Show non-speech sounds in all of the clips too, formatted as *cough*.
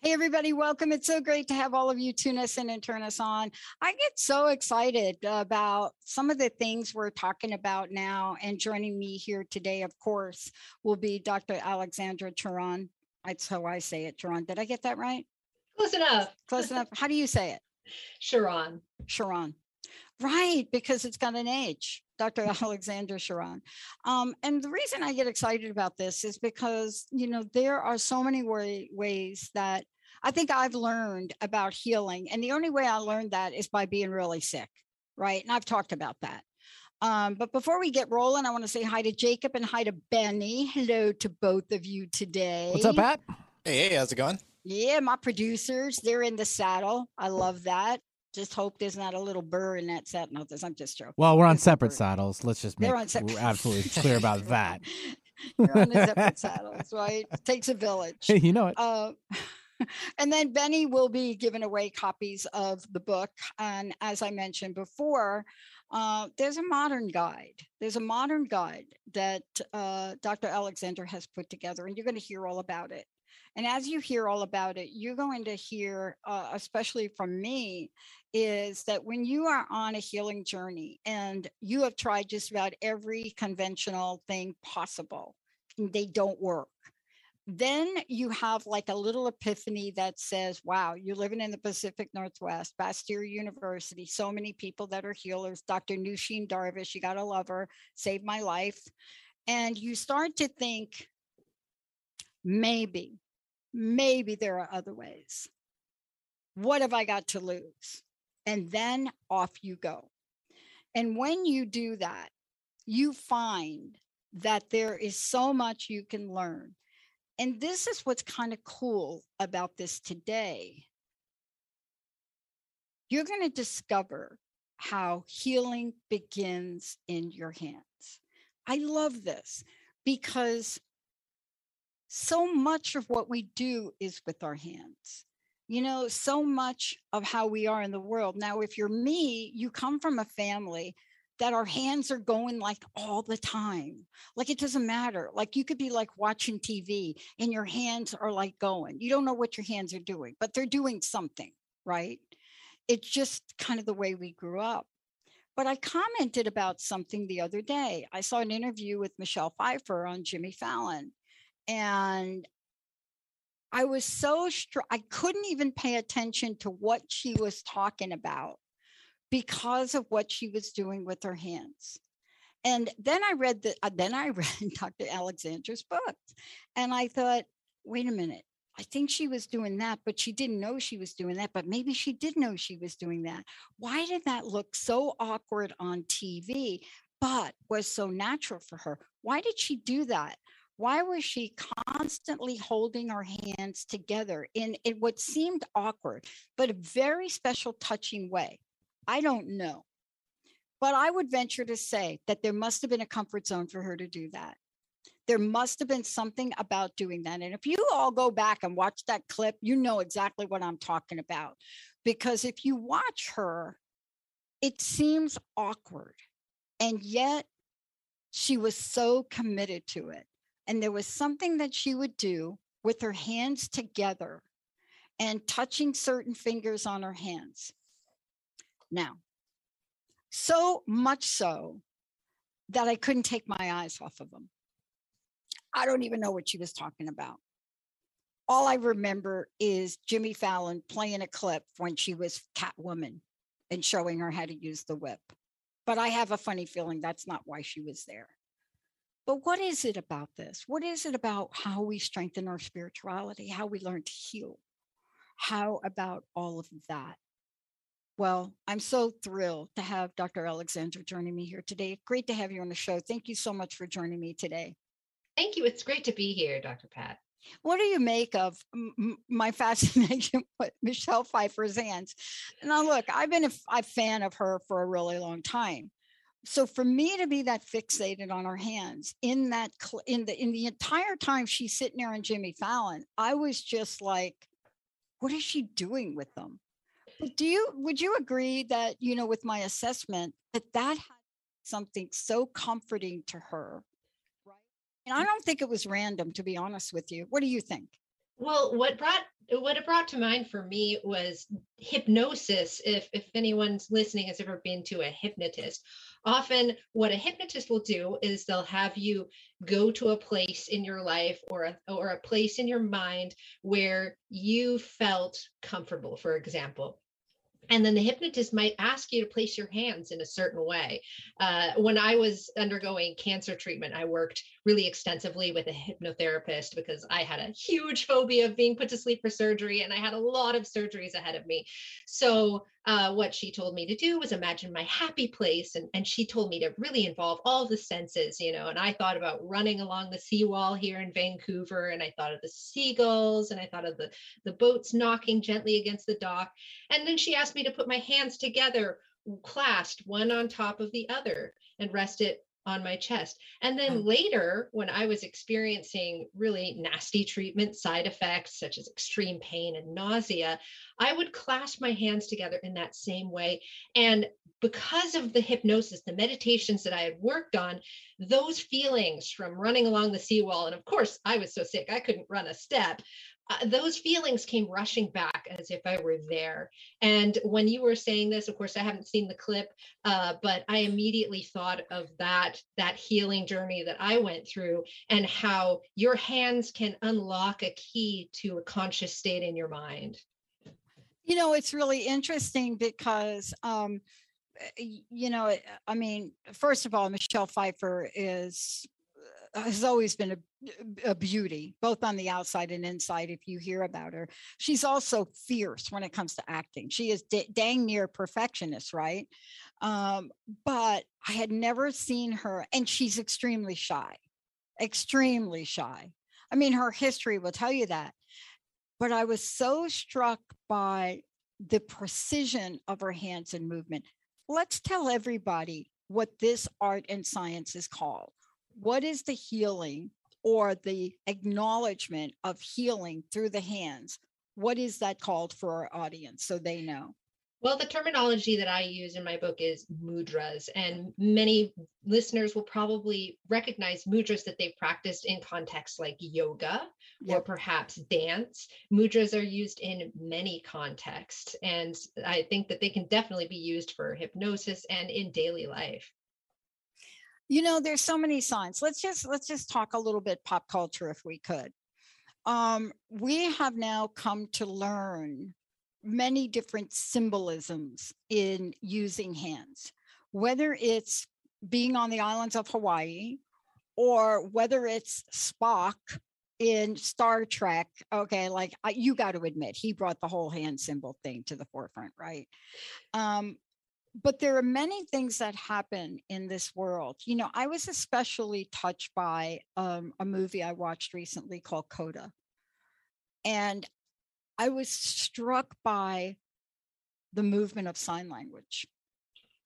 Hey, everybody, welcome. It's so great to have all of you tune us in and turn us on. I get so excited about some of the things we're talking about now. And joining me here today, of course, will be Dr. Alexandra Chauran. That's how I say it, Chauran. Did I get that right? Close enough. Close enough. How do you say it? Sharon. Sharon. Right, because it's got an H. Dr. *laughs* Alexander Chauran. Um, and the reason I get excited about this is because, you know, there are so many way, ways that I think I've learned about healing. And the only way I learned that is by being really sick, right? And I've talked about that. Um, but before we get rolling, I want to say hi to Jacob and hi to Benny. Hello to both of you today. What's up, Pat? Hey, hey, how's it going? Yeah, my producers, they're in the saddle. I love that. Just hope there's not a little burr in that saddle. No, I'm just joking. Well, we're on There's separate saddles. Let's just make They're separate- we're absolutely *laughs* clear about that. *laughs* You're on separate *laughs* saddles, right? It takes a village. Hey, you know it. Uh, and then Benny will be giving away copies of the book. And as I mentioned before, uh, there's a modern guide. There's a modern guide that uh, Dr. Alexander has put together, and you're going to hear all about it. And as you hear all about it, you're going to hear, uh, especially from me, is that when you are on a healing journey and you have tried just about every conventional thing possible, they don't work then you have like a little epiphany that says, wow, you're living in the Pacific Northwest, Bastyr University, so many people that are healers. Dr. Nushin Darvish, you got to love her, saved my life. And you start to think, maybe, maybe there are other ways. What have I got to lose? And then off you go. And when you do that, you find that there is so much you can learn and this is what's kind of cool about this today. You're going to discover how healing begins in your hands. I love this because so much of what we do is with our hands. You know, so much of how we are in the world. Now, if you're me, you come from a family that our hands are going like all the time. Like it doesn't matter. Like you could be like watching TV and your hands are like going. You don't know what your hands are doing, but they're doing something, right? It's just kind of the way we grew up. But I commented about something the other day. I saw an interview with Michelle Pfeiffer on Jimmy Fallon. And I was so str- I couldn't even pay attention to what she was talking about because of what she was doing with her hands. And then I read the uh, then I *laughs* read Dr. Alexander's book and I thought, wait a minute. I think she was doing that, but she didn't know she was doing that. But maybe she did know she was doing that. Why did that look so awkward on TV, but was so natural for her? Why did she do that? Why was she constantly holding her hands together in, in what seemed awkward, but a very special, touching way? I don't know. But I would venture to say that there must have been a comfort zone for her to do that. There must have been something about doing that. And if you all go back and watch that clip, you know exactly what I'm talking about. Because if you watch her, it seems awkward. And yet she was so committed to it. And there was something that she would do with her hands together and touching certain fingers on her hands. Now, so much so that I couldn't take my eyes off of them. I don't even know what she was talking about. All I remember is Jimmy Fallon playing a clip when she was Catwoman and showing her how to use the whip. But I have a funny feeling that's not why she was there. But what is it about this? What is it about how we strengthen our spirituality, how we learn to heal, How about all of that? Well, I'm so thrilled to have Dr. Alexander joining me here today. Great to have you on the show. Thank you so much for joining me today. Thank you. It's great to be here, Dr. Pat. What do you make of my *laughs* fascination with Michelle Pfeiffer's hands? Now, look, I've been a, a fan of her for a really long time. So for me to be that fixated on her hands in that in the in the entire time she's sitting there on Jimmy Fallon, I was just like, what is she doing with them? But do you would you agree that you know with my assessment that that had something so comforting to her right? and I mm. don't think it was random, to be honest with you. What do you think? Well, what brought what it brought to mind for me was hypnosis. If if anyone's listening has ever been to a hypnotist, often what a hypnotist will do is they'll have you go to a place in your life or a, or a place in your mind where you felt comfortable. For example, and then the hypnotist might ask you to place your hands in a certain way. Uh, when I was undergoing cancer treatment, I worked really extensively with a hypnotherapist because I had a huge phobia of being put to sleep for surgery and I had a lot of surgeries ahead of me. So uh, what she told me to do was imagine my happy place. And, and she told me to really involve all the senses, you know, and I thought about running along the seawall here in Vancouver. And I thought of the seagulls and I thought of the, the boats knocking gently against the dock. And then she asked me to put my hands together clasped one on top of the other and rest it on my chest. And then oh. later, when I was experiencing really nasty treatment side effects, such as extreme pain and nausea, I would clasp my hands together in that same way. And because of the hypnosis, the meditations that I had worked on, those feelings from running along the seawall, and of course, I was so sick, I couldn't run a step uh, those feelings came rushing back as if I were there. And when you were saying this, of course, I haven't seen the clip, uh, but I immediately thought of that that healing journey that I went through, and how your hands can unlock a key to a conscious state in your mind. You know, it's really interesting because. Um, you know, I mean, first of all, Michelle Pfeiffer is has always been a, a, beauty, both on the outside and inside. If you hear about her, she's also fierce when it comes to acting. She is d- dang near perfectionist, right? Um, but I had never seen her, and she's extremely shy, extremely shy. I mean, her history will tell you that. But I was so struck by the precision of her hands and movement. Let's tell everybody what this art and science is called what is the healing or the acknowledgement of healing through the hands? What is that called for our audience so they know? Well, the terminology that I use in my book is mudras, and many listeners will probably recognize mudras that they've practiced in contexts like yoga yep. or perhaps dance. Mudras are used in many contexts, and I think that they can definitely be used for hypnosis and in daily life you know there's so many signs. Let's just let's just talk a little bit pop culture if we could. Um, we have now come to learn many different symbolisms in using hands whether it's being on the islands of hawaii or whether it's spock in Star Trek, okay, like you got to admit, he brought the whole hand symbol thing to the forefront, right? Um, but there are many things that happen in this world. You know, I was especially touched by um, a movie I watched recently called Coda. And I was struck by the movement of sign language.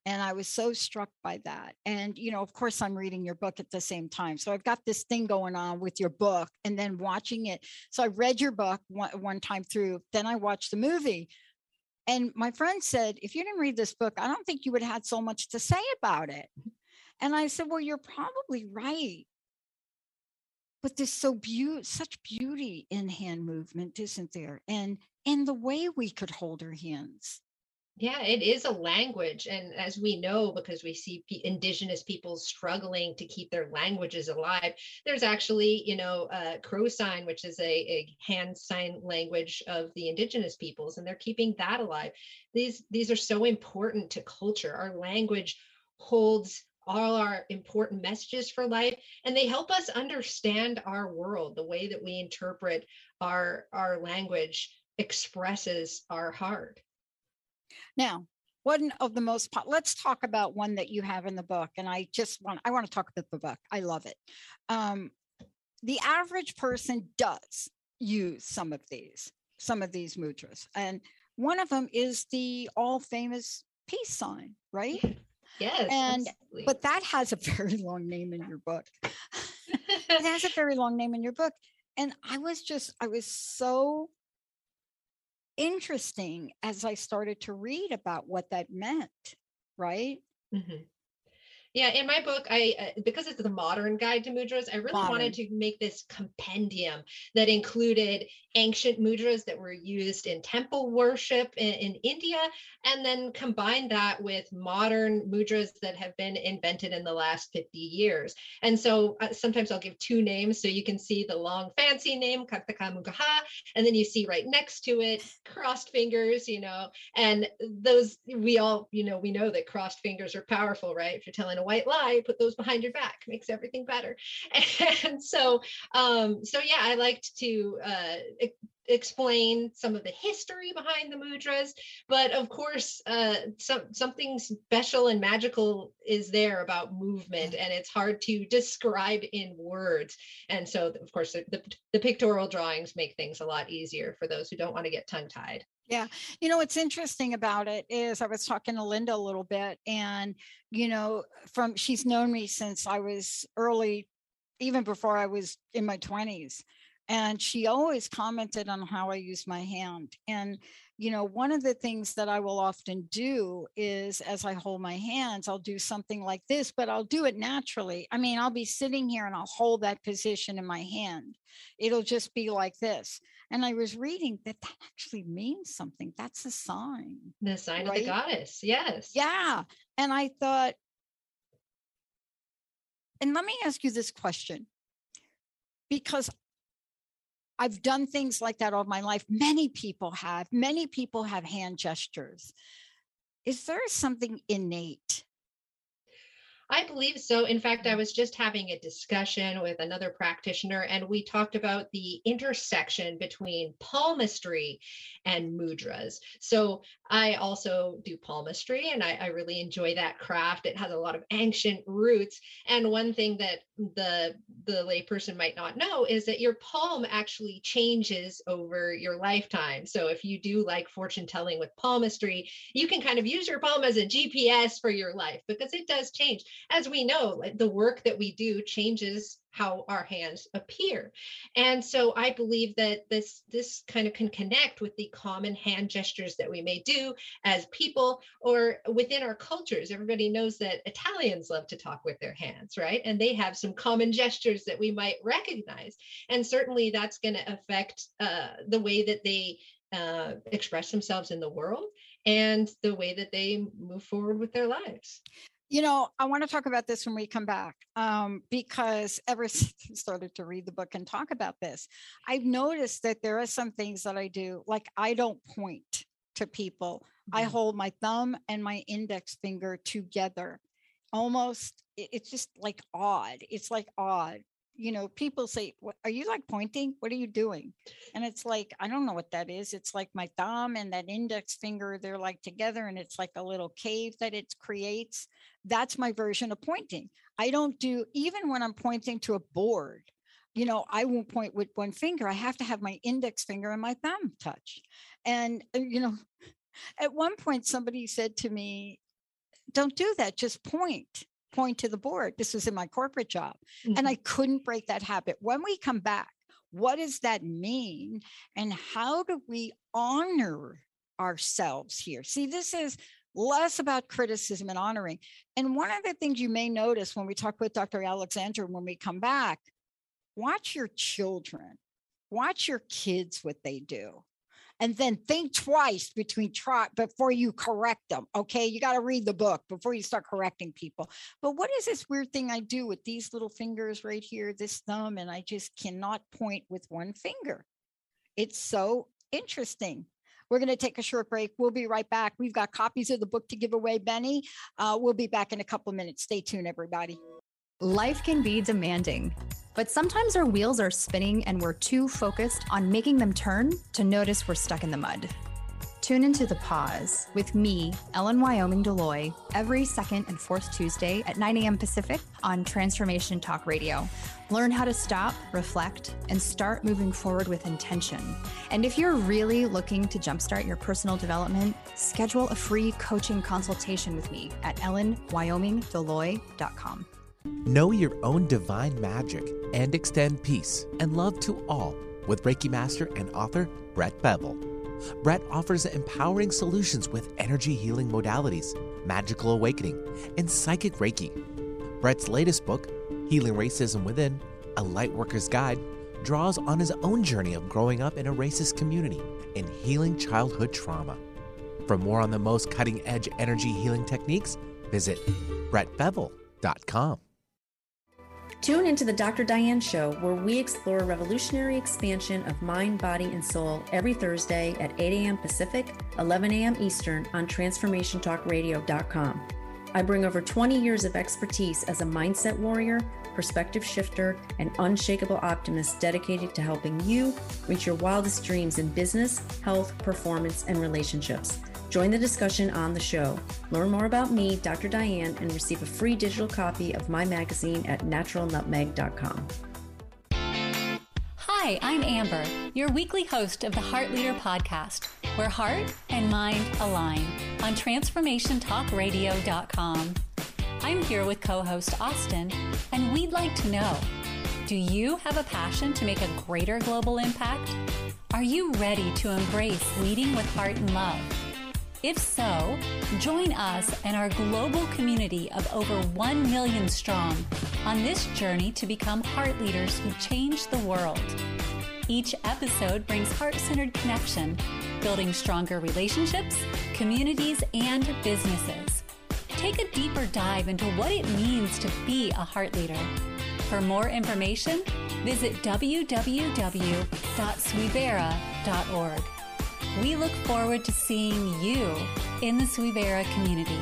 And I was so struck by that. And, you know, of course, I'm reading your book at the same time. So I've got this thing going on with your book and then watching it. So I read your book one, one time through, then I watched the movie. And my friend said, if you didn't read this book, I don't think you would have had so much to say about it. And I said, well, you're probably right. But there's so beauty, such beauty in hand movement, isn't there? And and the way we could hold our hands. Yeah, it is a language. And as we know, because we see indigenous people struggling to keep their languages alive, there's actually, you know, uh, crow sign, which is a, a hand sign language of the indigenous peoples, and they're keeping that alive. These, these are so important to culture. Our language holds all our important messages for life and they help us understand our world the way that we interpret our our language expresses our heart. Now, one of the most, po- let's talk about one that you have in the book. And I just want, I want to talk about the book. I love it. Um, the average person does use some of these, some of these mudras. And one of them is the all famous peace sign, right? Yes. And- absolutely. But that has a *laughs* very long name in your book. *laughs* it has a very long name in your book. And I was just, I was so interesting as I started to read about what that meant, right? Mhm. Yeah, in my book, I uh, because it's the modern guide to mudras, I really Modern. wanted to make this compendium that included ancient mudras that were used in temple worship in, in India, and then combine that with modern mudras that have been invented in the last 50 years. And so uh, sometimes I'll give two names so you can see the long fancy name, Kataka Mukha, and then you see right next to it crossed fingers, you know, and those we all you know we know that crossed fingers are powerful right if you're telling white lie put those behind your back makes everything better. *laughs* And so um so yeah i liked to uh explain some of the history behind the mudras but of course uh some something special and magical is there about movement and it's hard to describe in words and so of course the, the, the pictorial drawings make things a lot easier for those who don't want to get tongue tied yeah. You know, what's interesting about it is I was talking to Linda a little bit, and, you know, from she's known me since I was early, even before I was in my 20s. And she always commented on how I use my hand. And, you know, one of the things that I will often do is as I hold my hands, I'll do something like this, but I'll do it naturally. I mean, I'll be sitting here and I'll hold that position in my hand. It'll just be like this. And I was reading that that actually means something. That's a sign. the sign of the goddess yes Yeah. And I thought, and let me ask you this question because I've done things like that all my life. Many people have, many people have hand gestures. Is there something innate? I believe so. In fact, I was just having a discussion with another practitioner, and we talked about the intersection between palmistry and mudras. So I also do palmistry, and I, I really enjoy that craft. It has a lot of ancient roots. And one thing that the the layperson might not know is that your palm actually changes over your lifetime. So if you do like fortune telling with palmistry, you can kind of use your palm as a GPS for your life because it does change as we know, like the work that we do changes how our hands appear. And so I believe that this this kind of can connect with the common hand gestures that we may do as people or within our cultures. Everybody knows that Italians love to talk with their hands, right? And they have some common gestures that we might recognize. And certainly that's going to affect uh, the way that they uh, express themselves in the world and the way that they move forward with their lives. You know, I want to talk about this when we come back um, because ever *laughs* since I started to read the book and talk about this, I've noticed that there are some things that I do, like I don't point to people. I Mhm. hold my thumb and my index finger together. Almost, it's just like odd. It's like odd. You know, people say, "What are you like pointing? What are you doing?" And it's like, I don't know what that is. It's like my thumb and that index finger, they're like together and it's like a little cave that it creates. That's my version of pointing. I don't do, even when I'm pointing to a board, you know, I won't point with one finger. I have to have my index finger and my thumb touch. And, uh, you know, *laughs* at one point somebody said to me, don't do that, just point, point to the board. This was in my corporate job. And Mhm. I couldn't break that habit. When we come back, what does that mean? And how do we honor ourselves here? See, this is less about criticism and honoring. And one of the things you may notice when we talk with Dr. Alexandra when we come back, watch your children, watch your kids what they do. And then think twice between try before you correct them. Okay. You got to read the book before you start correcting people. But what is this weird thing I do with these little fingers right here, this thumb, and I just cannot point with one finger? It's so interesting. We're going to take a short break. We'll be right back. We've got copies of the book to give away, Benny. Uh, we'll be back in a couple minutes. Stay tuned, everybody. Life can be demanding, but sometimes our wheels are spinning and we're too focused on making them turn to notice we're stuck in the mud. Tune into The Pause with me, Ellen Wyoming Deloy, every second and fourth Tuesday at 9 a.m. Pacific on Transformation Talk Radio. Learn how to stop, reflect, and start moving forward with intention. And if you're really looking to jumpstart your personal development, schedule a free coaching consultation with me at ellenwyomingdeloy.com. Know your own divine magic and extend peace and love to all with Reiki Master and author Brett Bevell. Brett offers empowering solutions with energy healing modalities, magical awakening, and psychic Reiki. Brett's latest book, Healing Racism Within A Lightworker's Guide, draws on his own journey of growing up in a racist community and healing childhood trauma. For more on the most cutting edge energy healing techniques, visit brettbevell.com. Tune into the Dr. Diane Show, where we explore revolutionary expansion of mind, body, and soul every Thursday at 8 a.m. Pacific, 11 a.m. Eastern on TransformationTalkRadio.com. I bring over 20 years of expertise as a mindset warrior, perspective shifter, and unshakable optimist dedicated to helping you reach your wildest dreams in business, health, performance, and relationships. Join the discussion on the show. Learn more about me, Dr. Diane, and receive a free digital copy of my magazine at naturalnutmeg.com. Hi, I'm Amber, your weekly host of the Heart Leader podcast, where heart and mind align on transformationtalkradio.com. I'm here with co host Austin, and we'd like to know do you have a passion to make a greater global impact? Are you ready to embrace leading with heart and love? If so, join us and our global community of over 1 million strong on this journey to become heart leaders who change the world. Each episode brings heart centered connection, building stronger relationships, communities, and businesses. Take a deeper dive into what it means to be a heart leader. For more information, visit www.swivera.org. We look forward to seeing you in the Suivera community.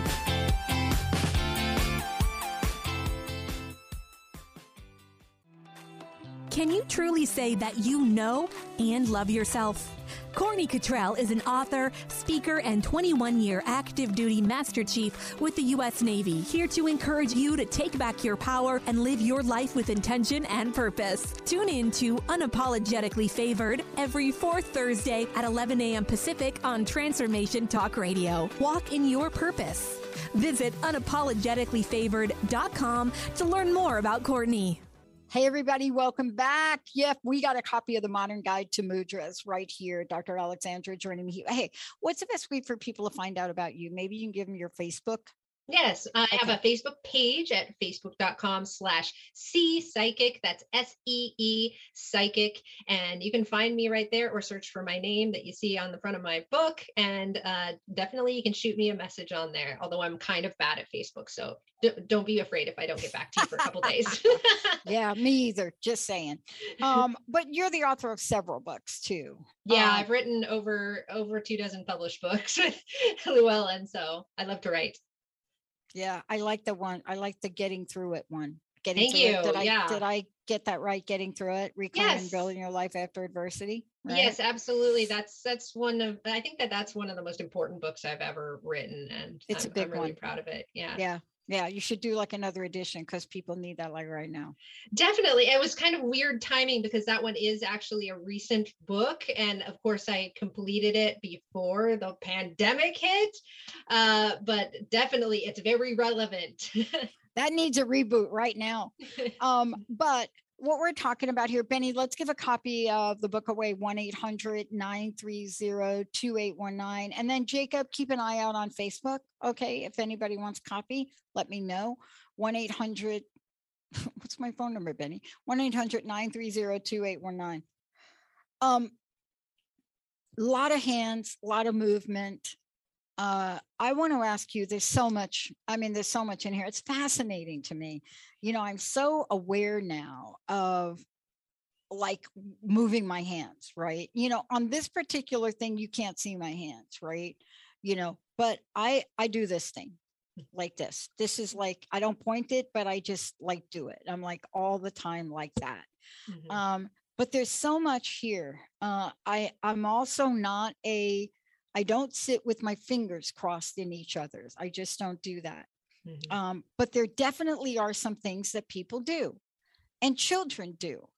Can you truly say that you know and love yourself? Courtney Cottrell is an author, speaker, and 21 year active duty Master Chief with the U.S. Navy, here to encourage you to take back your power and live your life with intention and purpose. Tune in to Unapologetically Favored every fourth Thursday at 11 a.m. Pacific on Transformation Talk Radio. Walk in your purpose. Visit unapologeticallyfavored.com to learn more about Courtney. Hey, everybody, welcome back. Yep, we got a copy of the Modern Guide to Mudras right here. Dr. Alexandra joining me. Hey, what's the best way for people to find out about you? Maybe you can give them your Facebook. Yes, I have a Facebook page at facebook.com slash C Psychic. That's S E E Psychic. And you can find me right there or search for my name that you see on the front of my book. And uh, definitely you can shoot me a message on there, although I'm kind of bad at Facebook. So d- don't be afraid if I don't get back to you for a couple days. *laughs* yeah, *laughs* me either. Just saying. Um, but you're the author of several books too. Yeah, Um, I've written over over two dozen published books *laughs* with Llewellyn, so I love to write. Yeah, I like the one. I like the getting through it one. Getting Thank through it. you, Did I yeah. did I get that right? Getting through it, reclaiming Yes. building your life after adversity. right? Yes, absolutely. That's that's one of I think that that's one of the most important books I've ever written, and It's a I'm, big I'm really one. proud of it. Yeah. Yeah. Yeah. You should do like another edition because people need that like right now. definitely. It was kind of weird timing because that one is actually a recent book, and of course I completed it before the pandemic hit. Uh, but definitely, it's very relevant. *laughs* That needs a reboot right now. *laughs* Um, but what we're talking about here, Benny, let's give a copy of the book away 1 800 930 2819. And then, Jacob, keep an eye out on Facebook. Okay. If anybody wants a copy, let me know. 1 800, *laughs* what's my phone number, Benny? 1 800 930 2819. Um, lot of hands, a lot of movement. Uh, I want to ask you, there's so much, I mean, there's so much in here. It's fascinating to me. You know, I'm so aware now of like moving my hands, right? You know, on this particular thing, you can't see my hands, right? You know, but I I do this thing. like this. This is like I don't point it, but I just like do it. I'm like all the time like that. Mhm. Um, but there's so much here. Uh, I I'm also not a I don't sit with my fingers crossed in each other's. I just don't do that. Mhm. Um, but there definitely are some things that people do and children do.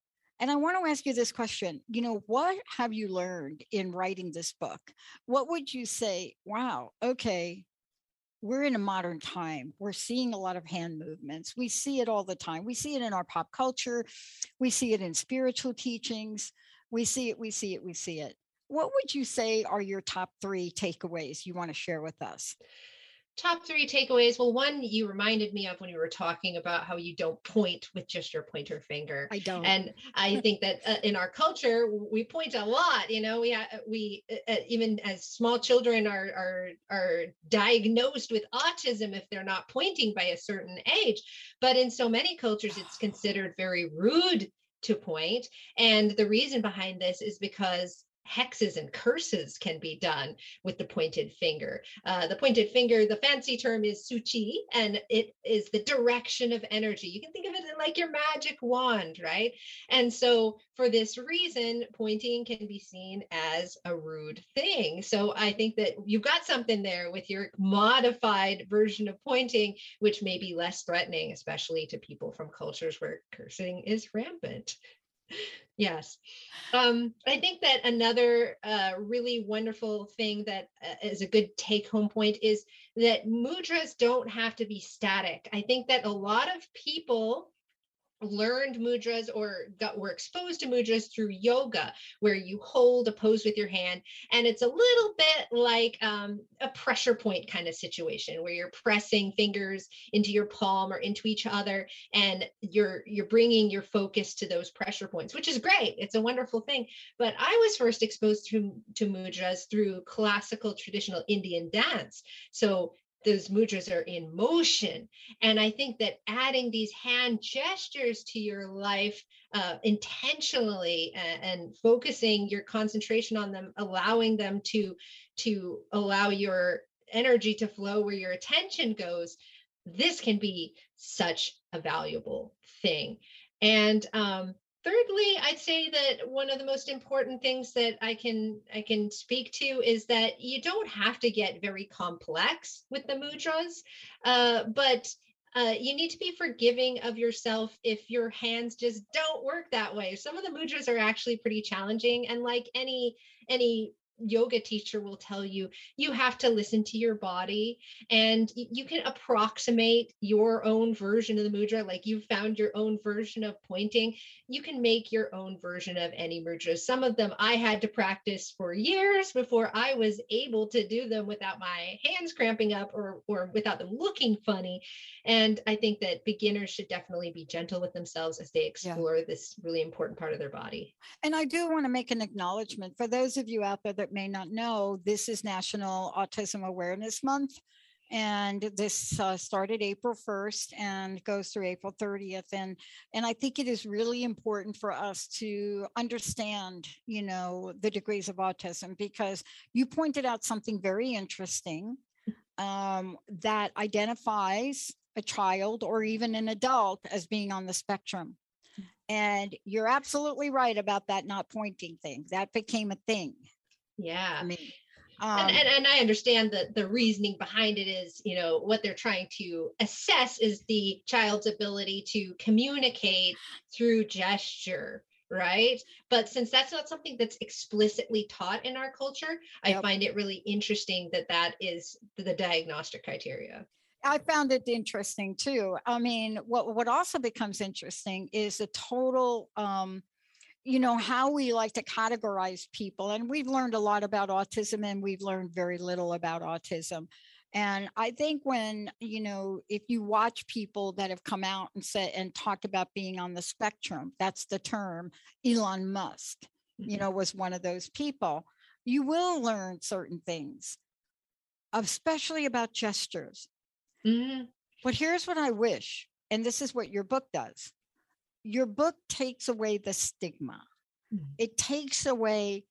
And I want to ask you this question. You know, what have you learned in writing this book? What would you say? Wow, okay, we're in a modern time. We're seeing a lot of hand movements. We see it all the time. We see it in our pop culture. We see it in spiritual teachings. We see it, we see it, we see it. What would you say are your top three takeaways you want to share with us? Top three takeaways. Well, one you reminded me of when you were talking about how you don't point with just your pointer finger. I don't. and i think that uh, in our culture we point a lot you know we we uh, uh, even as small children are are are diagnosed with autism if they're not pointing by a certain age but in so many cultures it's considered very rude to point and the reason behind this is because hexes and curses can be done with the pointed finger. Uh, the pointed finger, the fancy term is suchi, and it is the direction of energy. You can think of it like your magic wand, right? And so, for this reason, pointing can be seen as a rude thing. So, I think that you've got something there with your modified version of pointing, which may be less threatening, especially to people from cultures where cursing is rampant. Yes. Um, I think that another uh, really wonderful thing that uh, is a good take home point is that mudras don't have to be static. I think that a lot of people learned mudras or got were exposed to mudras through yoga where you hold a pose with your hand and it's a little bit like um, a pressure point kind of situation where you're pressing fingers into your palm or into each other and you're you're bringing your focus to those pressure points which is great. It's a wonderful thing. But i was first exposed to to mudras through classical traditional indian dance. So those mudras are in motion. And I think that adding these hand gestures to your life uh, intentionally and, and, focusing your concentration on them, allowing them to to allow your energy to flow where your attention goes, this can be such a valuable thing. And um, thirdly i'd say that one of the most important things that i can i can speak to is that you don't have to get very complex with the mudras uh, but uh, you need to be forgiving of yourself if your hands just don't work that way. Some of the mudras are actually pretty challenging and like any any yoga teacher will tell you you have to listen to your body and you can approximate your own version of the mudra like you found your own version of pointing. You can make your own version of any mudras. Some of them i had to practice for years before i was able to do them without my hands cramping up or or without them looking funny. And i think that beginners should definitely be gentle with themselves as they explore yeah. this really important part of their body. And i do want to make an acknowledgement for those of you out there that may not know, this is National Autism Awareness Month. And this uh, started April 1st and goes through April 30th. And, and I think it is really important for us to understand, you know, the degrees of autism because you pointed out something very interesting um, that identifies a child or even an adult as being on the spectrum. And you're absolutely right about that not pointing thing. That became a thing. Yeah. I mean, um, and, and, and I understand that the reasoning behind it is, you know, what they're trying to assess is the child's ability to communicate through gesture right but since that's not something that's explicitly taught in our culture i find it really interesting that that is the diagnostic criteria I found it interesting too. I mean, what what also becomes interesting is the total um, you know how we like to categorize people and we've learned a lot about autism and we've learned very little about autism. And i think when you know if you watch people that have come out and said and talked about being on the spectrum that's the term elon musk you know was one of those people you will learn certain things especially about gestures. Mm-hmm. but here's what i wish and this is what your book does your book takes away the stigma. Mm-hmm. It takes away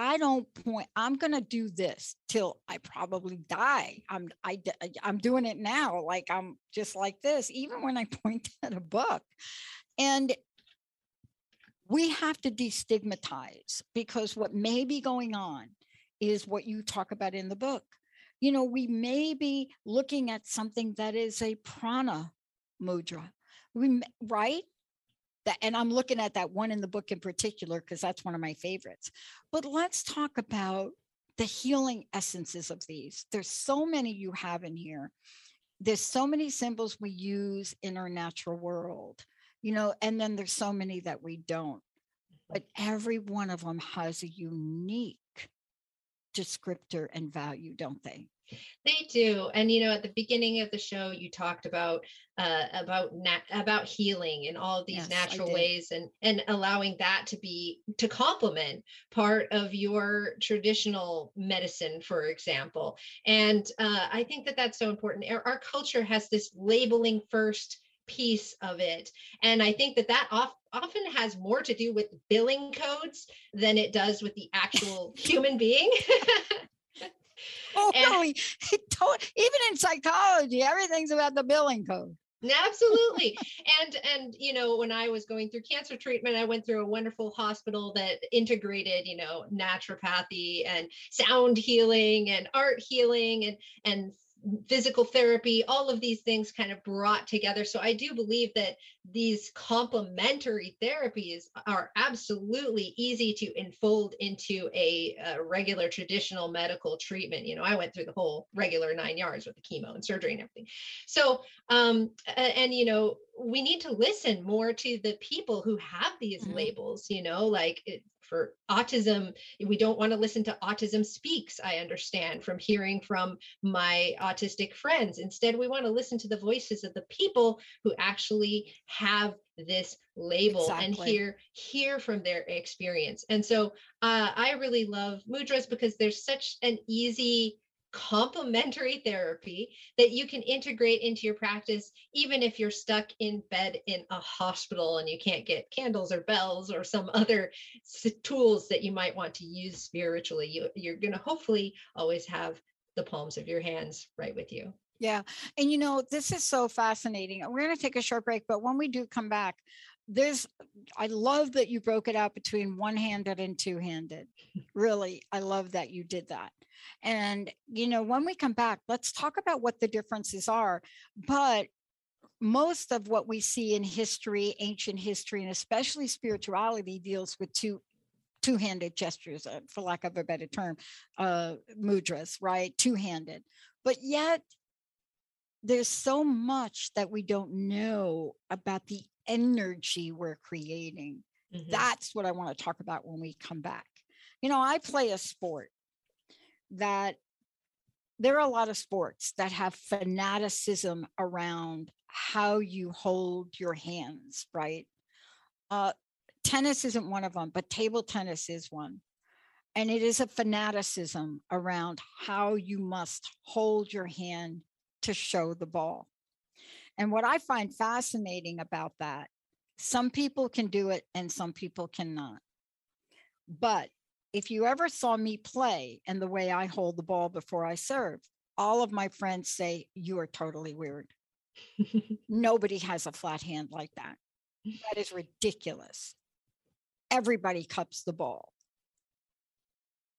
I don't point, I'm going to do this till I probably die. I'm, I I'm doing it now. Like I'm just like this, even when I *laughs* point at a book. And we have to destigmatize because what may be going on is what you talk about in the book. You know, we may be looking at something that is a prana mudra. We, right? That, and I'm looking at that one in the book in particular because that's one of my favorites. But let's talk about the healing essences of these. There's so many you have in here. There's so many symbols we use in our natural world, you know, and then there's so many that we don't. But every one of them has a unique descriptor and value, don't they? They do, and you know, at the beginning of the show, you talked about uh, about nat- about healing in all of these Yes, natural ways, and and allowing that to be to complement part of your traditional medicine, for example. And uh, I think that that's so important. Our, our culture has this labeling first piece of it, and I think that that off, often has more to do with billing codes than it does with the actual *laughs* human being. *laughs* Oh, And- really? *laughs* It to- Even in psychology, everything's about the billing code. Absolutely. and and you know, when I was going through cancer treatment, I went through a wonderful hospital that integrated, you know, naturopathy and sound healing and art healing and and physical therapy, all of these things kind of brought together. So I do believe that these complementary therapies are absolutely easy to enfold into a, a regular traditional medical treatment. You know, I went through the whole regular nine yards with the chemo and surgery and everything. So um a- and, you know we need to listen more to the people who have these Mhm. labels you know like it, for autism we don't want to listen to autism speaks i understand from hearing from my autistic friends. Instead we want to listen to the voices of the people who actually have this label and hear hear from their experience. And so uh, i really love mudras because there's such an easy complementary therapy that you can integrate into your practice even if you're stuck in bed in a hospital and you can't get candles or bells or some other tools that you might want to use spiritually you, you're going to hopefully always have the palms of your hands right with you Yeah. And you know, this is so fascinating. We're going to take a short break, but when we do come back, there's, I love that you broke it out between one handed and two handed. *laughs* Really, I love that you did that. And, you know, when we come back, let's talk about what the differences are. But most of what we see in history, ancient history, and especially spirituality deals with two two-handed gestures uh, for lack of a better term uh mudras right two-handed but yet there's so much that we don't know about the energy we're creating. Mhm. that's what i want to talk about when we come back. You know i play a sport that there are a lot of sports that have fanaticism around how you hold your hands right? Uh, tennis isn't one of them but table tennis is one. And it is a fanaticism around how you must hold your hand to show the ball and what i find fascinating about that some people can do it and some people cannot but if you ever saw me play and the way I hold the ball before I serve, all of my friends say you are totally weird. *laughs* Nobody has a flat hand like that. That is ridiculous. Everybody cups the ball.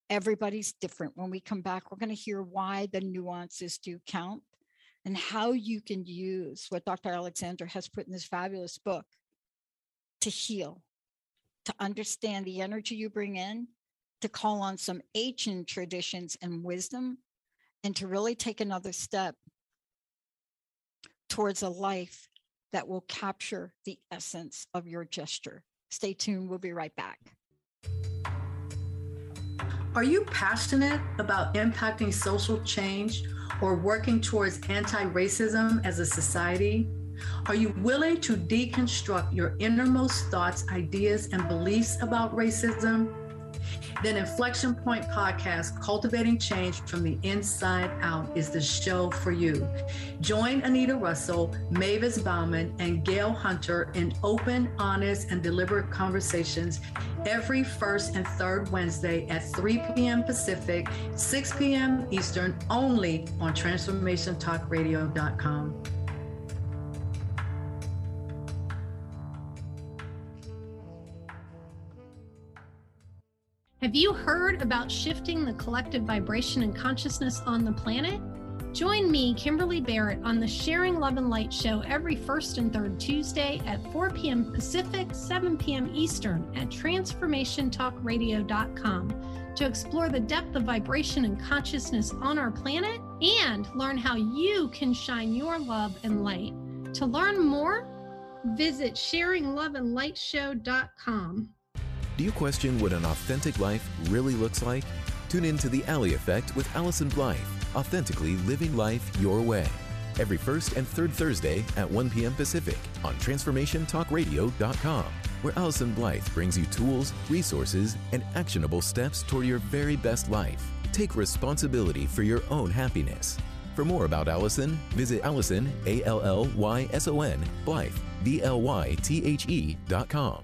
Everybody's different. When we come back, we're going to hear why the nuances do count and how you can use what Dr. Alexander has put in this fabulous book to heal, to understand the energy you bring in, to call on some ancient traditions and wisdom, and to really take another step towards a life that will capture the essence of your gesture. Stay tuned. We'll be right back. Are you passionate about impacting social change or working towards anti racism as a society? Are you willing to deconstruct your innermost thoughts, ideas, and beliefs about racism? Then Inflection Point Podcast, Cultivating Change from the Inside Out, is the show for you. Join Anita Russell, Mavis Bauman, and Gail Hunter in open, honest, and deliberate conversations every first and third Wednesday at 3 p.m. Pacific, 6 p.m. Eastern, only on TransformationTalkRadio.com. Have you heard about shifting the collective vibration and consciousness on the planet? Join me, Kimberly Barrett, on the Sharing Love and Light show every first and third Tuesday at 4 p.m. Pacific, 7 p.m. Eastern at transformationtalkradio.com to explore the depth of vibration and consciousness on our planet and learn how you can shine your love and light. To learn more, visit sharingloveandlightshow.com. Do you question what an authentic life really looks like? Tune in to The Alley Effect with Allyson Blythe, authentically living life your way. Every first and third Thursday at 1 p.m. Pacific on TransformationTalkRadio.com, where Allyson Blythe brings you tools, resources, and actionable steps toward your very best life. Take responsibility for your own happiness. For more about Allyson, visit Allyson, A L L Y S O N, Blythe, B L Y T H E dot com.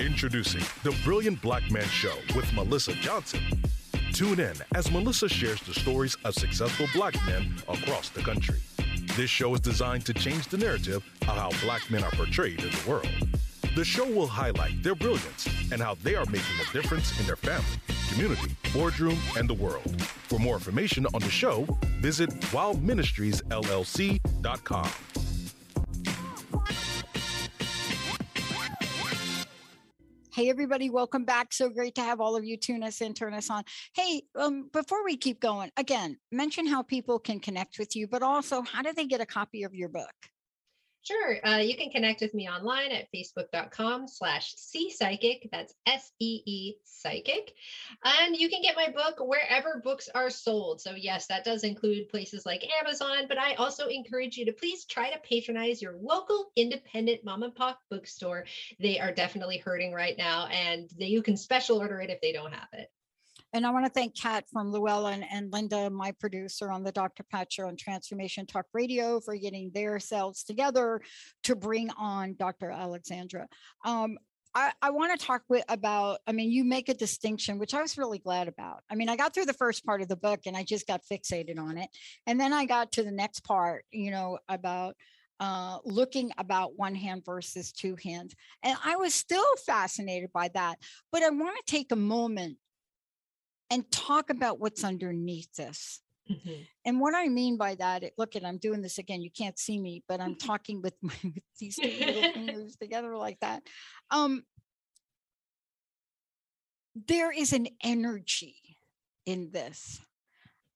Introducing the Brilliant Black Man Show with Melissa Johnson. Tune in as Melissa shares the stories of successful black men across the country. This show is designed to change the narrative of how black men are portrayed in the world. The show will highlight their brilliance and how they are making a difference in their family, community, boardroom, and the world. For more information on the show, visit wildministriesllc.com. Hey, everybody, welcome back. So great to have all of you tune us in, turn us on. Hey, um, before we keep going, again, mention how people can connect with you, but also how do they get a copy of your book? Sure. Uh, you can connect with me online at facebook.com slash psychic. That's S-E-E psychic. And you can get my book wherever books are sold. So yes, that does include places like Amazon, but I also encourage you to please try to patronize your local independent mom and pop bookstore. They are definitely hurting right now and you can special order it if they don't have it. And I want to thank Kat from Llewellyn and Linda, my producer on the Dr. Pat Show on Transformation Talk Radio, for getting their selves together to bring on Dr. Alexandra. Um, I, I want to talk with, about, I mean, you make a distinction, which I was really glad about. I mean, I got through the first part of the book and I just got fixated on it. And then I got to the next part, you know, about uh, looking about one hand versus two hands. And I was still fascinated by that. But I want to take a moment and talk about what's underneath this. Mm-hmm. And what I mean by that, it, look, and I'm doing this again. You can't see me, but I'm *laughs* talking with, my, with these two little *laughs* fingers together like that. Um, there is an energy in this,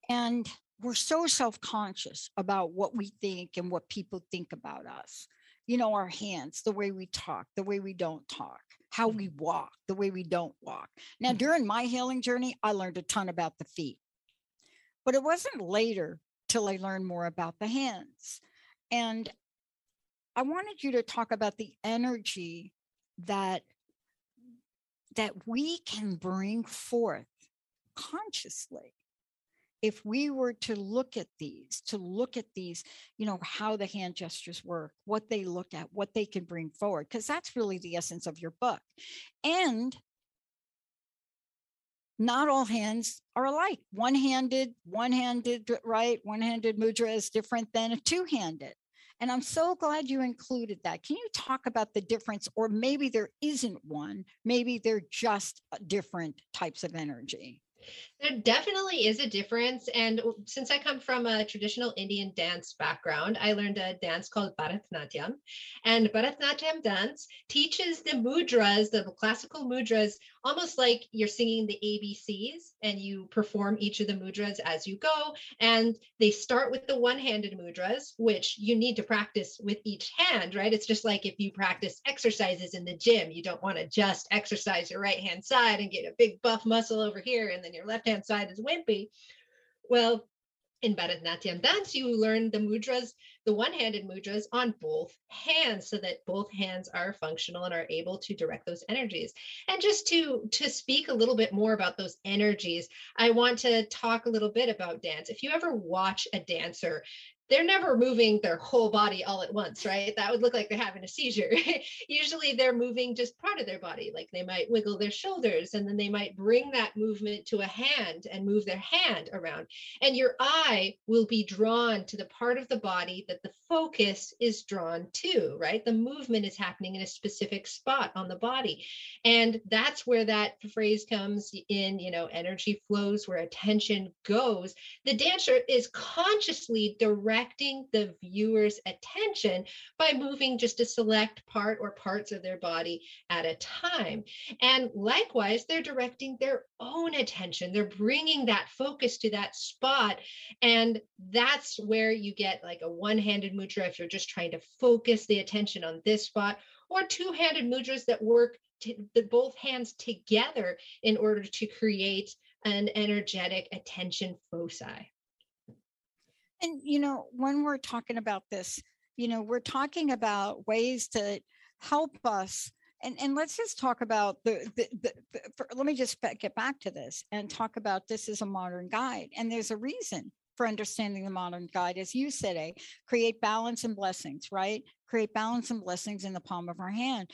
and we're so self-conscious about what we think and what people think about us. You know, our hands, the way we talk, the way we don't talk how we walk, the way we don't walk. Now, mm. during my healing journey, I learned a ton about the feet, but it wasn't later till I learned more about the hands. And I wanted you to talk about the energy that that we can bring forth consciously if we were to look at these, to look at these, you know, how the hand gestures work, what they look at, what they can bring forward, because that's really the essence of your book. And not all hands are alike. One handed, one handed, right? One handed mudra is different than a two handed. And I'm so glad you included that. Can you talk about the difference? Or maybe there isn't one, maybe they're just uh, different types of energy. There definitely is a difference. And since I come from a traditional Indian dance background, I learned a dance called Bharatanatyam. And Bharatanatyam dance teaches the mudras, the classical mudras, almost like you're singing the ABCs and you perform each of the mudras as you go. And they start with the one handed mudras, which you need to practice with each hand, right? It's just like if you practice exercises in the gym, you don't want to just exercise your right hand side and get a big buff muscle over here and then your left hand side is wimpy. Well, in Bharatanatyam dance, you learn the mudras, the one-handed mudras on both hands so that both hands are functional and are able to direct those energies. And just to, to speak a little bit more about those energies, I want to talk a little bit about dance. If you ever watch a dancer, they're never moving their whole body all at once, right? That would look like they're having a seizure. *laughs* Usually they're moving just part of their body, like they might wiggle their shoulders and then they might bring that movement to a hand and move their hand around. And your eye will be drawn to the part of the body that the focus is drawn to, right? The movement is happening in a specific spot on the body. And that's where that phrase comes in, you know, energy flows where attention goes. The dancer is consciously direct directing the viewer's attention by moving just a select part or parts of their body at a time. And likewise, they're directing their own attention. They're bringing that focus to that spot. And that's where you get like a one handed mudra if you're just trying to focus the attention on this spot, or two handed mudras that work to, the both hands together in order to create an energetic attention foci. And, you know, when we're talking about this, you know, we're talking about ways to help us. And, and let's just talk about the, the, the, the for, let me just get back to this and talk about this as a modern guide. And there's a reason for understanding the modern guide, as you said, a create balance and blessings, right? Create balance and blessings in the palm of our hand.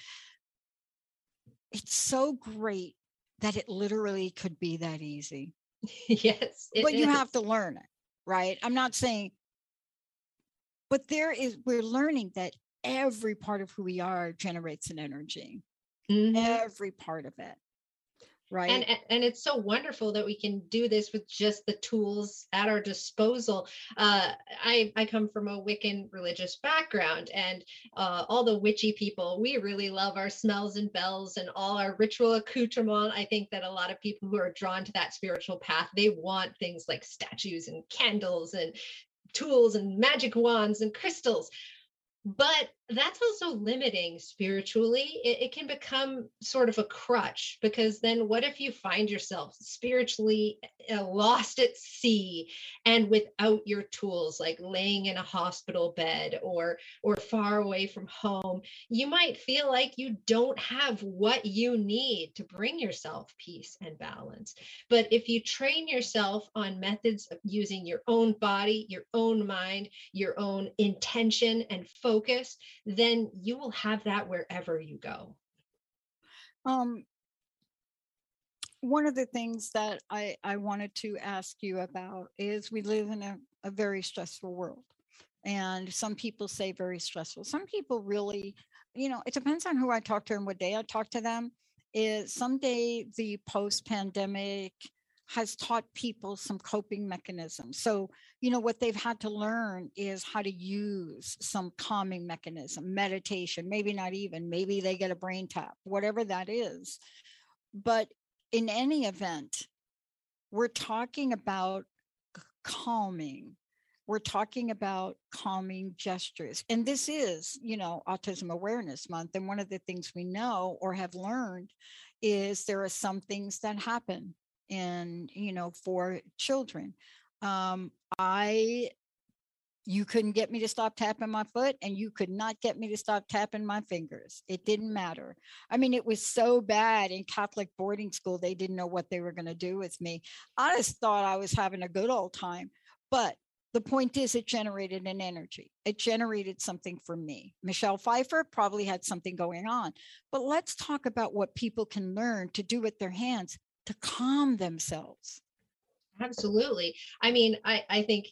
It's so great that it literally could be that easy. *laughs* yes. But you have to learn it right? I'm not saying, but there is, we're learning that every part of who we are generates an energy, mm-hmm. every part of it. Right. And, and it's so wonderful that we can do this with just the tools at our disposal. Uh, I, I come from a Wiccan religious background, and uh, all the witchy people, we really love our smells and bells and all our ritual accoutrement. I think that a lot of people who are drawn to that spiritual path, they want things like statues and candles and tools and magic wands and crystals but that's also limiting spiritually. It, it, can become sort of a crutch because then what if you find yourself spiritually uh, lost at sea and without your tools, like laying in a hospital bed or or far away from home? You might feel like you don't have what you need to bring yourself peace and balance. But if you train yourself on methods of using your own body, your own mind, your own intention and focus then you will have that wherever you go. Um, one of the things that I, I wanted to ask you about is we live in a, a very stressful world. And some people say very stressful. Some people really, you know, it depends on who I talk to and what day I talk to them. Is someday the post pandemic has taught people some coping mechanisms. So, you know, what they've had to learn is how to use some calming mechanism, meditation, maybe not even, maybe they get a brain tap, whatever that is. But in any event, we're talking about calming. We're talking about calming gestures. And this is, you know, Autism Awareness Month. And one of the things we know or have learned is there are some things that happen and you know for children um i You couldn't get me to stop tapping my foot, and you could not get me to stop tapping my fingers. It didn't matter. I mean, it was so bad in Catholic boarding school, they didn't know what they were going to do with me. I just thought I was having a good old time. But the point is, it generated an energy. It generated something for me. Michelle Pfeiffer probably had something going on. But let's talk about what people can learn to do with their hands to calm themselves. Absolutely. I mean, I, I think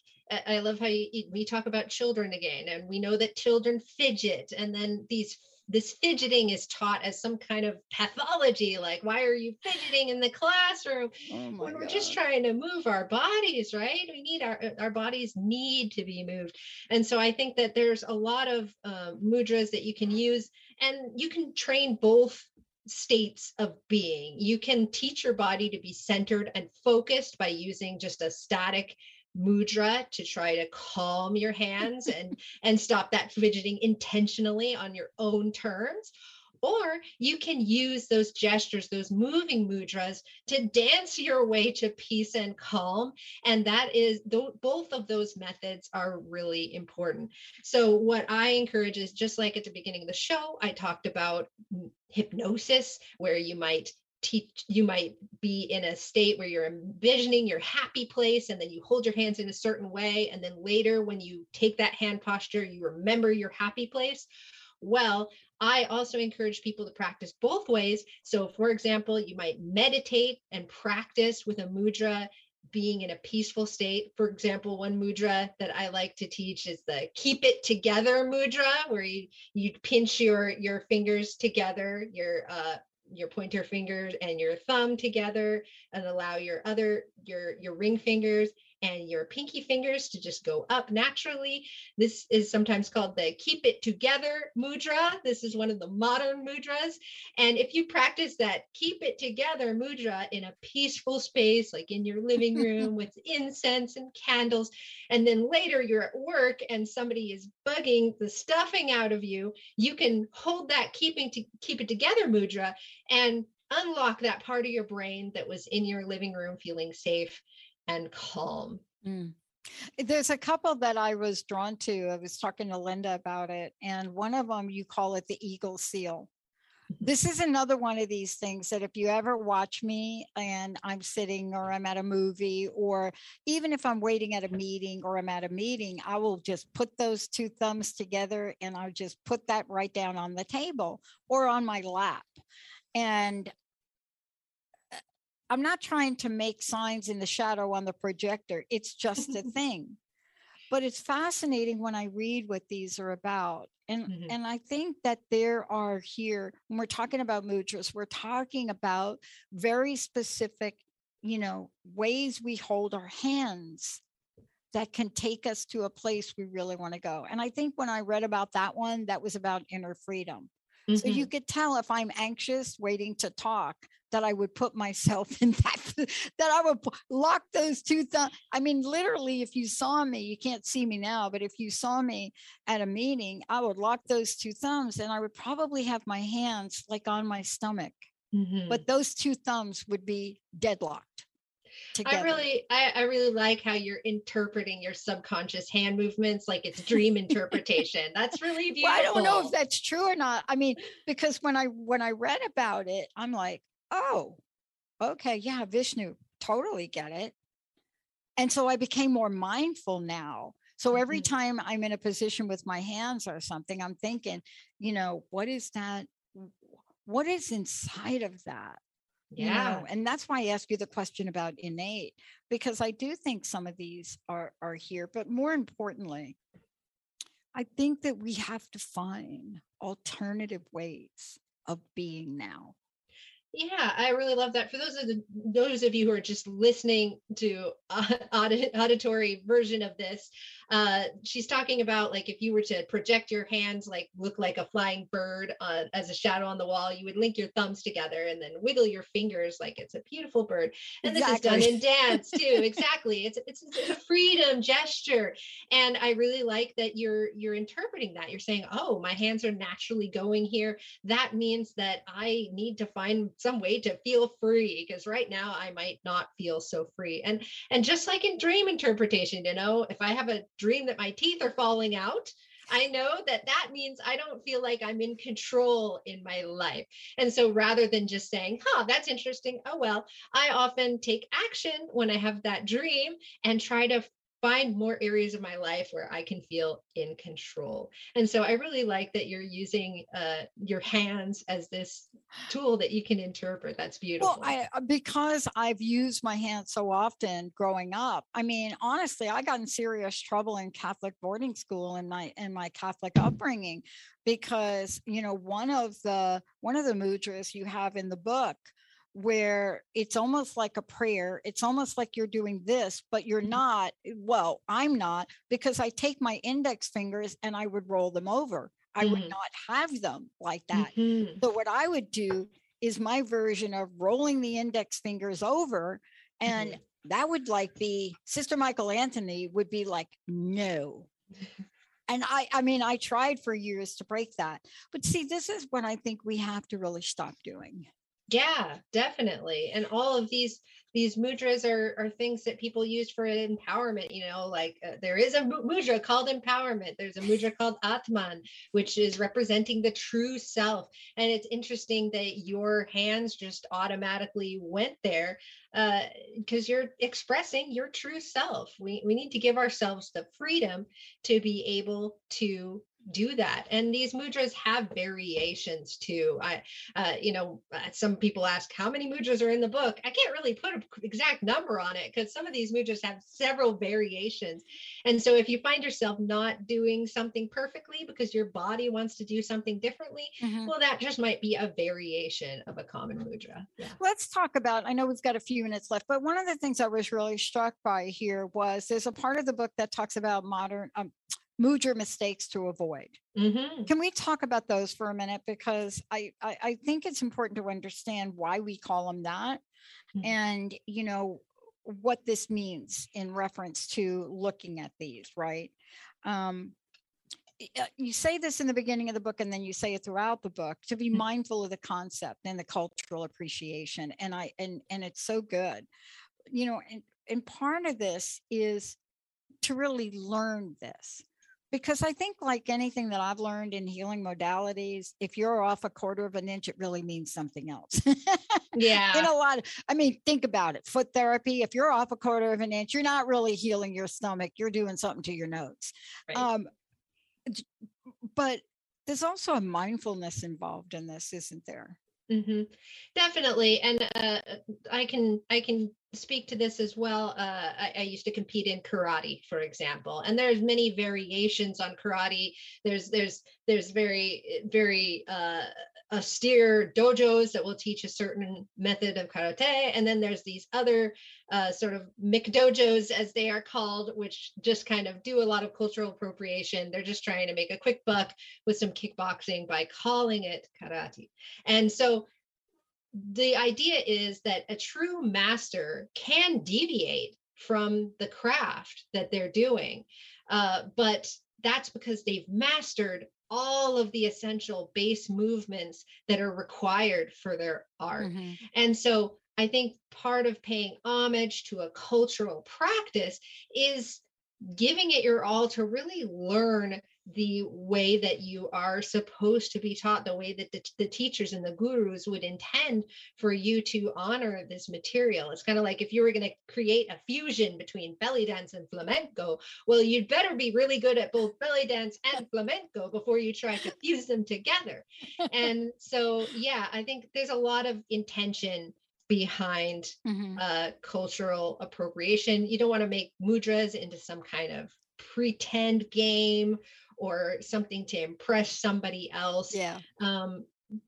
I love how you, we talk about children again, and we know that children fidget, and then these this fidgeting is taught as some kind of pathology like why are you fidgeting in the classroom oh when we're God. just trying to move our bodies right we need our our bodies need to be moved and so i think that there's a lot of uh, mudras that you can use and you can train both states of being. You can teach your body to be centered and focused by using just a static mudra to try to calm your hands and and stop that fidgeting intentionally on your own terms or you can use those gestures those moving mudras to dance your way to peace and calm. And that is th- both of those methods are really important. So what i encourage is just like at the beginning of the show i talked about hypnosis where you might teach you might be in a state where you're envisioning your happy place and then you hold your hands in a certain way and then later when you take that hand posture you remember your happy place well i also encourage people to practice both ways so for example you might meditate and practice with a mudra being in a peaceful state. For example, one mudra that I like to teach is the keep it together mudra, where you you pinch your your fingers together, your uh, your pointer fingers and your thumb together and allow your other your your ring fingers and your pinky fingers to just go up naturally. This is sometimes called the keep it together mudra. This is one of the modern mudras. And if you practice that keep it together mudra in a peaceful space, like in your living *laughs* room with incense and candles, and then later you're at work and somebody is bugging the stuffing out of you, you can hold that keeping to keep it together mudra and unlock that part of your brain that was in your living room feeling safe and calm. Mm. There's a couple that I was drawn to. I was talking to Linda about it, and one of them you call it the eagle seal. Mm-hmm. This is another one of these things that if you ever watch me and I'm sitting or I'm at a movie, or even if I'm waiting at a meeting or I'm at a meeting, I will just put those two thumbs together and I'll just put that right down on the table or on my lap. And I'm not trying to make signs in the shadow on the projector. It's just a *laughs* thing. But it's fascinating when I read what these are about. And mm-hmm. and I think that there are here when we're talking about mudras, we're talking about very specific, you know, ways we hold our hands that can take us to a place we really want to go. And I think when I read about that one, that was about inner freedom. Mm-hmm. So you mm-hmm. could tell if I'm anxious waiting to talk that I would put myself *laughs* in that that I would lock those two thumbs. I mean, literally, if you saw me, you can't see me now, but if you saw me at a meeting, I would lock those two thumbs and I would probably have my hands like on my stomach. Mm-hmm. But those two thumbs would be deadlocked. Together. I really, I, I, really like how you're interpreting your subconscious hand movements like it's dream *laughs* interpretation. That's really beautiful. Well, I don't know if that's true or not. I mean, because when I when I read about it, I'm like, oh, okay, yeah, Vishnu, totally get it. And so I became more mindful now. So every mm-hmm. time I'm in a position with my hands or something, I'm thinking, you know, what is that? What is inside of that? Yeah. You know, and that's why I ask you the question about innate, because I do think some of these are, are here. But more importantly, I think that we have to find alternative ways of being now. Yeah, I really love that. For those of the those of you who are just listening to uh, *laughs* auditory version of this, uh, she's talking about like if you were to project your hands like look like a flying bird uh, as a shadow on the wall you would link your thumbs together and then wiggle your fingers like it's a beautiful bird. And exactly. this is done in dance too. *laughs* Exactly. It's, it's it's a freedom gesture. And i really like that you're you're interpreting that. You're saying oh my hands are naturally going here. That means that i need to find some way to feel free because right now I might not feel so free. And and just like in dream interpretation, you know, if I have a dream that my teeth are falling out, I know that that means I don't feel like I'm in control in my life. And so rather than just saying, huh, that's interesting, oh well, I often take action when I have that dream and try to find more areas of my life where I can feel in control. And so I really like that you're using uh, your hands as this tool that you can interpret. That's beautiful. Well, I, uh, because I've used my hands so often growing up. I mean, honestly, I got in serious trouble in Catholic boarding school in my in my Catholic upbringing because you know one of the one of the mudras you have in the book where it's almost like a prayer. It's almost like you're doing this, but you're mm-hmm. not. Eh, well, I'm not because I take my index fingers and I would roll them over. I mm-hmm. would not have them like that. Mm-hmm. So, what I would do is my version of rolling the index fingers over and mm-hmm. that would like be sister michael anthony would be like no *laughs* and i i mean i tried for years to break that but see this is what i think we have to really stop doing yeah, definitely. And all of these these mudras are are things that people use for empowerment. You know, like uh, there is a mudra called empowerment. There's a mudra called Atman, which is representing the true self. And it's interesting that your hands just automatically went there because uh, you're expressing your true self. We we need to give ourselves the freedom to be able to do that. And these mudras have variations too. I uh, you know uh, some people ask how many mudras are in the book. I can't really put an exact number on it because some of these mudras have several variations. And so if you find yourself not doing something perfectly because your body wants to do something differently mm-hmm. well that just might be a variation of a common mudra. Yeah. let's talk about i know we've got a few minutes left but one of the things i was really struck by here was there's a part of the book that talks about modern um, mudra mistakes to avoid. Mm-hmm. Can we talk about those for a minute? Because I, I, I, think it's important to understand why we call them that mm-hmm. and, you know, what this means in reference to looking at these, right? Um, uh, you say this in the beginning of the book and then you say it throughout the book to be mm-hmm. mindful of the concept and the cultural appreciation and i and and it's so good you know and and part of this is to really learn this because I think, like anything that I've learned in healing modalities, if you're off a quarter of an inch, it really means something else. *laughs* yeah. In a lot, of, I mean, think about it. Foot therapy, if you're off a quarter of an inch, you're not really healing your stomach, you're doing something to your notes. Right. Um, but there's also a mindfulness involved in this, isn't there? Mm-hmm. Definitely, and uh, I can I can speak to this as well. Uh, I, I, used to compete in karate, for example, and there's many variations on karate. There's there's there's very very uh, austere dojos that will teach a certain method of karate, and then there's these other uh, sort of dojos, as they are called, which just kind of do a lot of cultural appropriation. They're just trying to make a quick buck with some kickboxing by calling it karate, and so the idea is that a true master can deviate from the craft that they're doing, uh, but that's because they've mastered all of the essential base movements that are required for their art. Mm-hmm. And so I think part of paying homage to a cultural practice is giving it your all to really learn the way that you are supposed to be taught, the way that the, the, teachers and the gurus would intend for you to honor this material. It's kind of like if you were going to create a fusion between belly dance and flamenco, well, you'd better be really good at both belly dance and flamenco before you try to fuse them together. And so, yeah, I think there's a lot of intention behind mm-hmm. uh, cultural appropriation. You don't want to make mudras into some kind of pretend game or something to impress somebody else. Yeah. Um,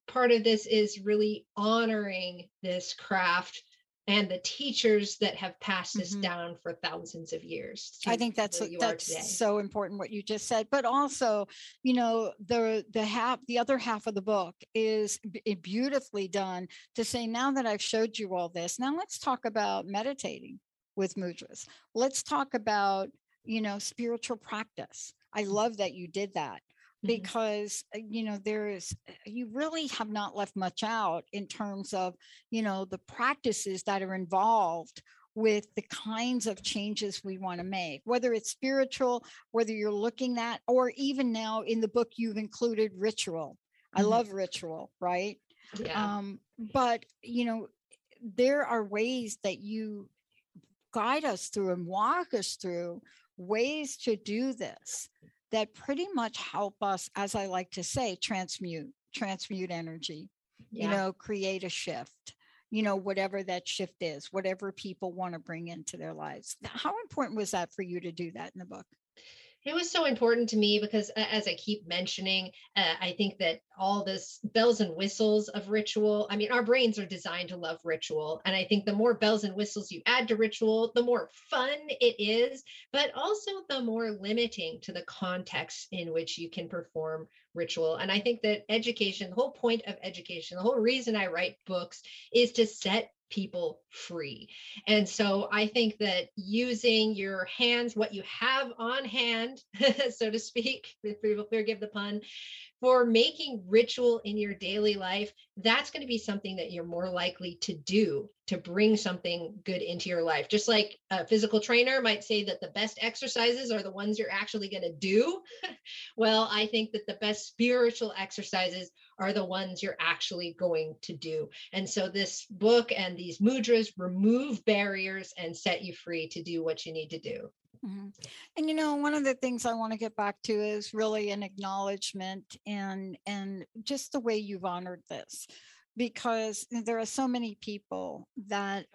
part of this is really honoring this craft and the teachers that have passed this mm-hmm. down for thousands of years. I think that's that's so important what you just said. But also, you know, the the half the other half of the book is b- beautifully done to say now that I've showed you all this, now let's talk about meditating with mudras. Let's talk about, you know, spiritual practice. I love that you did that. because uh, you know there's uh, you really have not left much out in terms of you know the practices that are involved with the kinds of changes we want to make whether it's spiritual whether you're looking at or even now in the book you've included ritual i Mhm. love ritual right Yeah. um but you know there are ways that you guide us through and walk us through ways to do this that pretty much help us as i like to say transmute transmute energy you know create a shift you know whatever that shift is whatever people want to bring into their lives. How important was that for you to do that in the book It was so important to me because, as I keep mentioning, uh, I think that all this bells and whistles of ritual, I mean, our brains are designed to love ritual. And I think the more bells and whistles you add to ritual, the more fun it is, but also the more limiting to the context in which you can perform ritual. And I think that education, the whole point of education, the whole reason I write books is to set people free. And so I think that using your hands, what you have on hand, *laughs* so to speak, *laughs* forgive the pun, for making ritual in your daily life, that's going to be something that you're more likely to do to bring something good into your life. Just like a physical trainer might say that the best exercises are the ones you're actually going to do. *laughs* well, I think that the best spiritual exercises are the ones you're actually going to do. And so this book and these mudras remove barriers and set you free to do what you need to do. Mhm. And you know, one of the things I want to get back to is really an acknowledgement and and just the way you've honored this because there are so many people that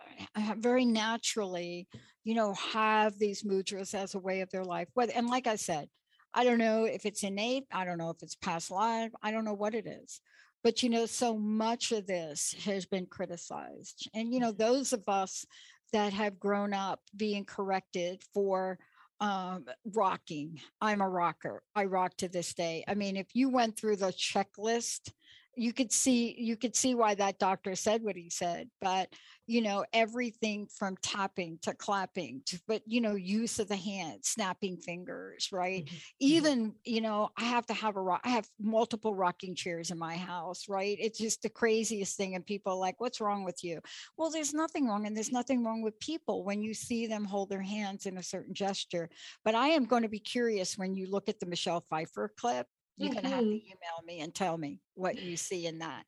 very naturally, you know, have these mudras as a way of their life. And like I said, I don't know if it's innate, I don't know if it's past life, I don't know what it is. But you know, so much of this has been criticized. And you know, those of us that have grown up being corrected for um, rocking. I'm a rocker. I rock to this day. I mean, if you went through the checklist, you could see you could see why that doctor said what he said. But you know, everything from tapping to clapping to but you know, use of the hand, snapping fingers, right? Mm-hmm, mm-hmm. Even you know, I have to have a rock. I have multiple rocking chairs in my house, right? It's just the craziest thing, and people are like, "What's wrong with you?" Well, there's nothing wrong, and there's nothing wrong with people when you see them hold their hands in a certain gesture. But I am going to be curious when you look at the Michelle Pfeiffer clip. You're going to have to Mhm. email me and tell me what you see in that.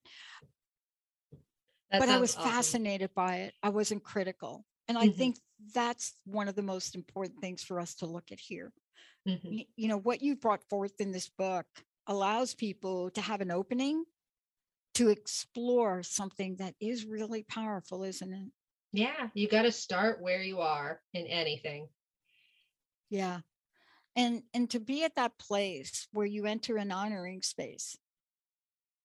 That but I was awesome. fascinated by it. I wasn't critical. And I Mhm. think that's one of the most important things for us to look at here. Mhm. Y- You know, what you've brought forth in this book allows people to have an opening to explore something that is really powerful, isn't it? Yeah, you got to start where you are in anything. Yeah. And and to be at that place where you enter an honoring space,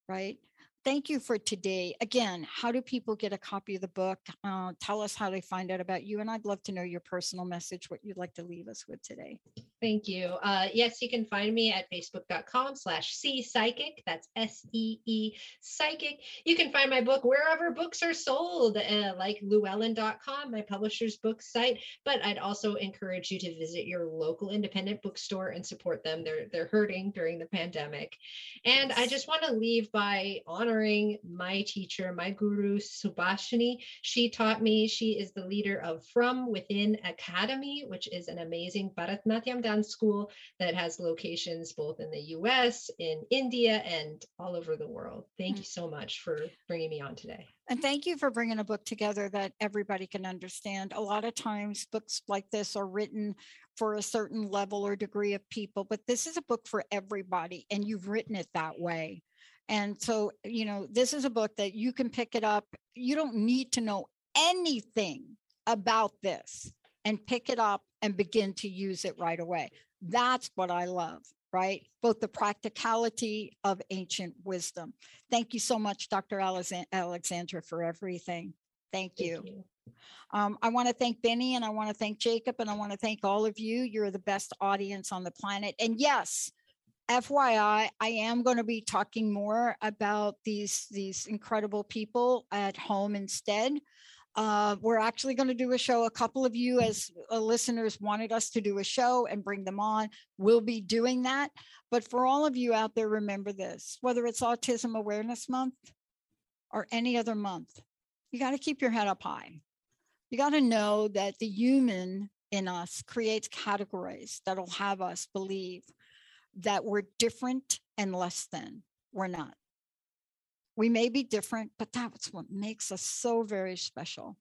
right? Thank you for today. Again, how do people get a copy of the book? Uh, tell us how they find out about you. And I'd love to know your personal message, what you'd like to leave us with today. Thank you. Uh, yes, you can find me at facebook.com slash C psychic. That's S E E psychic. You can find my book wherever books are sold, uh, like llewellyn.com, my publisher's book site. But I'd also encourage you to visit your local independent bookstore and support them. They're they're hurting during the pandemic. And I just want to leave by honoring my teacher, my guru, Subhashini. She taught me, she is the leader of From Within Academy, which is an amazing Bharatanatyam dance school that has locations both in the US, in India, and all over the world. Thank you mm. so much for bringing me on today. And thank you for bringing a book together that everybody can understand. A lot of times, books like this are written for a certain level or degree of people, but this is a book for everybody, and you've written it that way. And so, you know, this is a book that you can pick it up. You don't need to know anything about this and pick it up and begin to use it right away. That's what I love, right? Both the practicality of ancient wisdom. Thank you so much, Dr. Alexandra, for everything. Thank you. Um, I want to thank Benny and I want to thank Jacob and I want to thank all of you. You're the best audience on the planet. And yes, FYI, I am going to be talking more about these these incredible people at home instead. Uh, we're actually going to do a show. A couple of you, as uh, listeners, wanted us to do a show and bring them on. We'll be doing that. But for all of you out there, remember this whether it's Autism Awareness Month or any other month, you got to keep your head up high. You got to know that the human in us creates categories that'll have us believe that we're different and less than. We're not. We may be different, but that's what makes us so very special.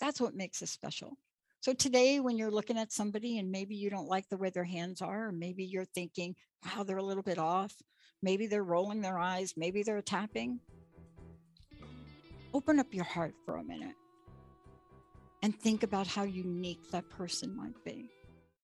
That's what makes us special. So today, when you're looking at somebody and maybe you don't like the way their hands are, or maybe you're thinking, wow, they're a little bit off, maybe they're rolling their eyes, maybe they're tapping, open up your heart for a minute and think about how unique that person might be.